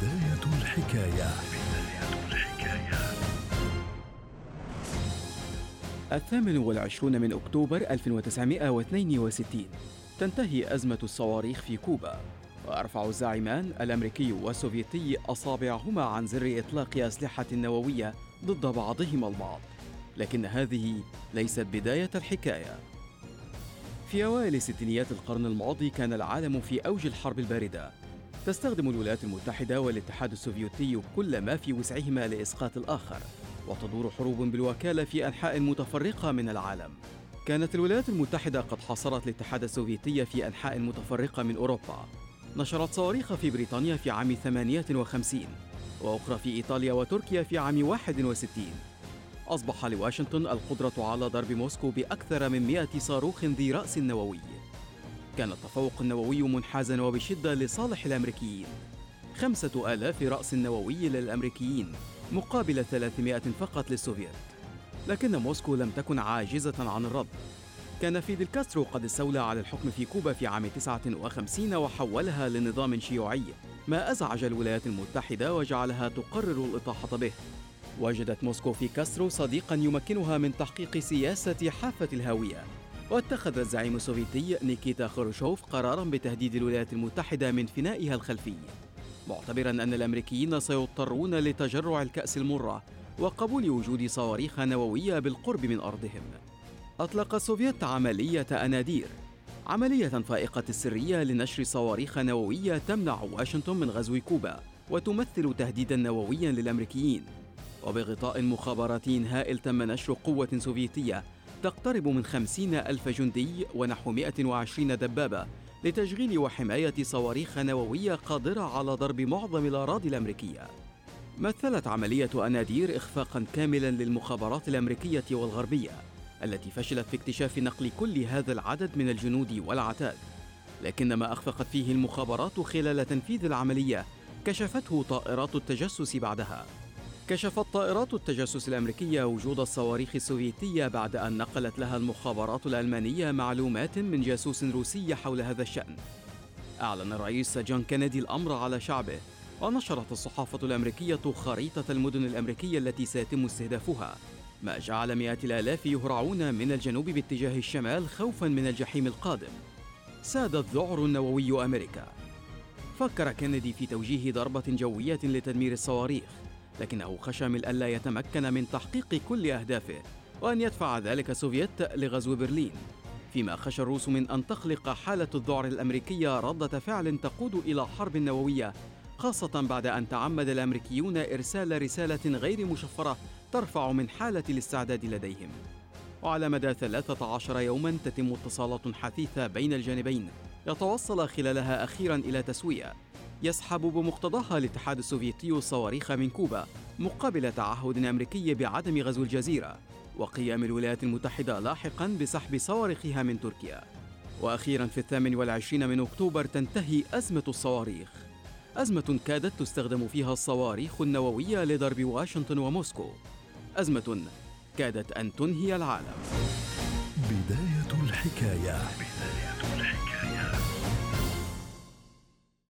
بداية الحكاية. الثامن والعشرون من أكتوبر 1962 تنتهي أزمة الصواريخ في كوبا. ويرفع الزاعمان الأمريكي والسوفيتي أصابعهما عن زر إطلاق أسلحة نووية ضد بعضهما البعض. لكن هذه ليست بداية الحكاية. في أوائل ستينيات القرن الماضي كان العالم في أوج الحرب الباردة. تستخدم الولايات المتحدة والاتحاد السوفيتي كل ما في وسعهما لإسقاط الآخر وتدور حروب بالوكالة في أنحاء متفرقة من العالم. كانت الولايات المتحدة قد حاصرت الاتحاد السوفيتي في أنحاء متفرقة من أوروبا. نشرت صواريخ في بريطانيا في عام 58 وأخرى في إيطاليا وتركيا في عام 61 أصبح لواشنطن القدرة على ضرب موسكو بأكثر من 100 صاروخ ذي رأس نووي. كان التفوق النووي منحازا وبشدة لصالح الأمريكيين. خمسة آلاف رأس نووي للأمريكيين مقابل 300 فقط للسوفيت لكن موسكو لم تكن عاجزة عن الرد. كان فيدل كاسترو قد استولى على الحكم في كوبا في عام 59 وحولها لنظام شيوعي ما أزعج الولايات المتحدة وجعلها تقرر الإطاحة به. وجدت موسكو في كاسترو صديقا يمكنها من تحقيق سياسة حافة الهاوية. واتخذ الزعيم السوفيتي نيكيتا خروشوف قرارا بتهديد الولايات المتحدة من فنائها الخلفي معتبرا أن الأمريكيين سيضطرون لتجرع الكأس المرة وقبول وجود صواريخ نووية بالقرب من أرضهم. أطلق السوفيت عملية أنادير عملية فائقة السرية لنشر صواريخ نووية تمنع واشنطن من غزو كوبا وتمثل تهديدا نوويا للأمريكيين. وبغطاء مخابراتي هائل تم نشر قوة سوفيتية تقترب من خمسين ألف جندي ونحو 120 دبابة لتشغيل وحماية صواريخ نووية قادرة على ضرب معظم الأراضي الأمريكية. مثلت عملية أنادير إخفاقا كاملا للمخابرات الأمريكية والغربية التي فشلت في اكتشاف نقل كل هذا العدد من الجنود والعتاد. لكن ما أخفقت فيه المخابرات خلال تنفيذ العملية كشفته طائرات التجسس بعدها. كشفت طائرات التجسس الأمريكية وجود الصواريخ السوفيتية بعد أن نقلت لها المخابرات الألمانية معلومات من جاسوس روسي حول هذا الشأن. أعلن الرئيس جون كينيدي الأمر على شعبه، ونشرت الصحافة الأمريكية خريطة المدن الأمريكية التي سيتم استهدافها، ما جعل مئات الآلاف يهرعون من الجنوب باتجاه الشمال خوفا من الجحيم القادم. ساد الذعر النووي أمريكا. فكر كينيدي في توجيه ضربة جوية لتدمير الصواريخ، لكنه خشى من ألا يتمكن من تحقيق كل أهدافه وأن يدفع ذلك السوفيت لغزو برلين فيما خشى الروس من أن تخلق حالة الذعر الأمريكية ردة فعل تقود إلى حرب نووية خاصة بعد أن تعمد الأمريكيون إرسال رسالة غير مشفرة ترفع من حالة الاستعداد لديهم. وعلى مدى 13 يوما تتم اتصالات حثيثة بين الجانبين يتوصل خلالها أخيرا إلى تسوية. يسحب بمقتضاها الاتحاد السوفيتي الصواريخ من كوبا مقابل تعهد أمريكي بعدم غزو الجزيرة وقيام الولايات المتحدة لاحقا بسحب صواريخها من تركيا. وأخيرا في الثامن والعشرين من أكتوبر تنتهي أزمة الصواريخ. أزمة كادت تستخدم فيها الصواريخ النووية لضرب واشنطن وموسكو. أزمة كادت أن تنهي العالم. بداية الحكاية. بداية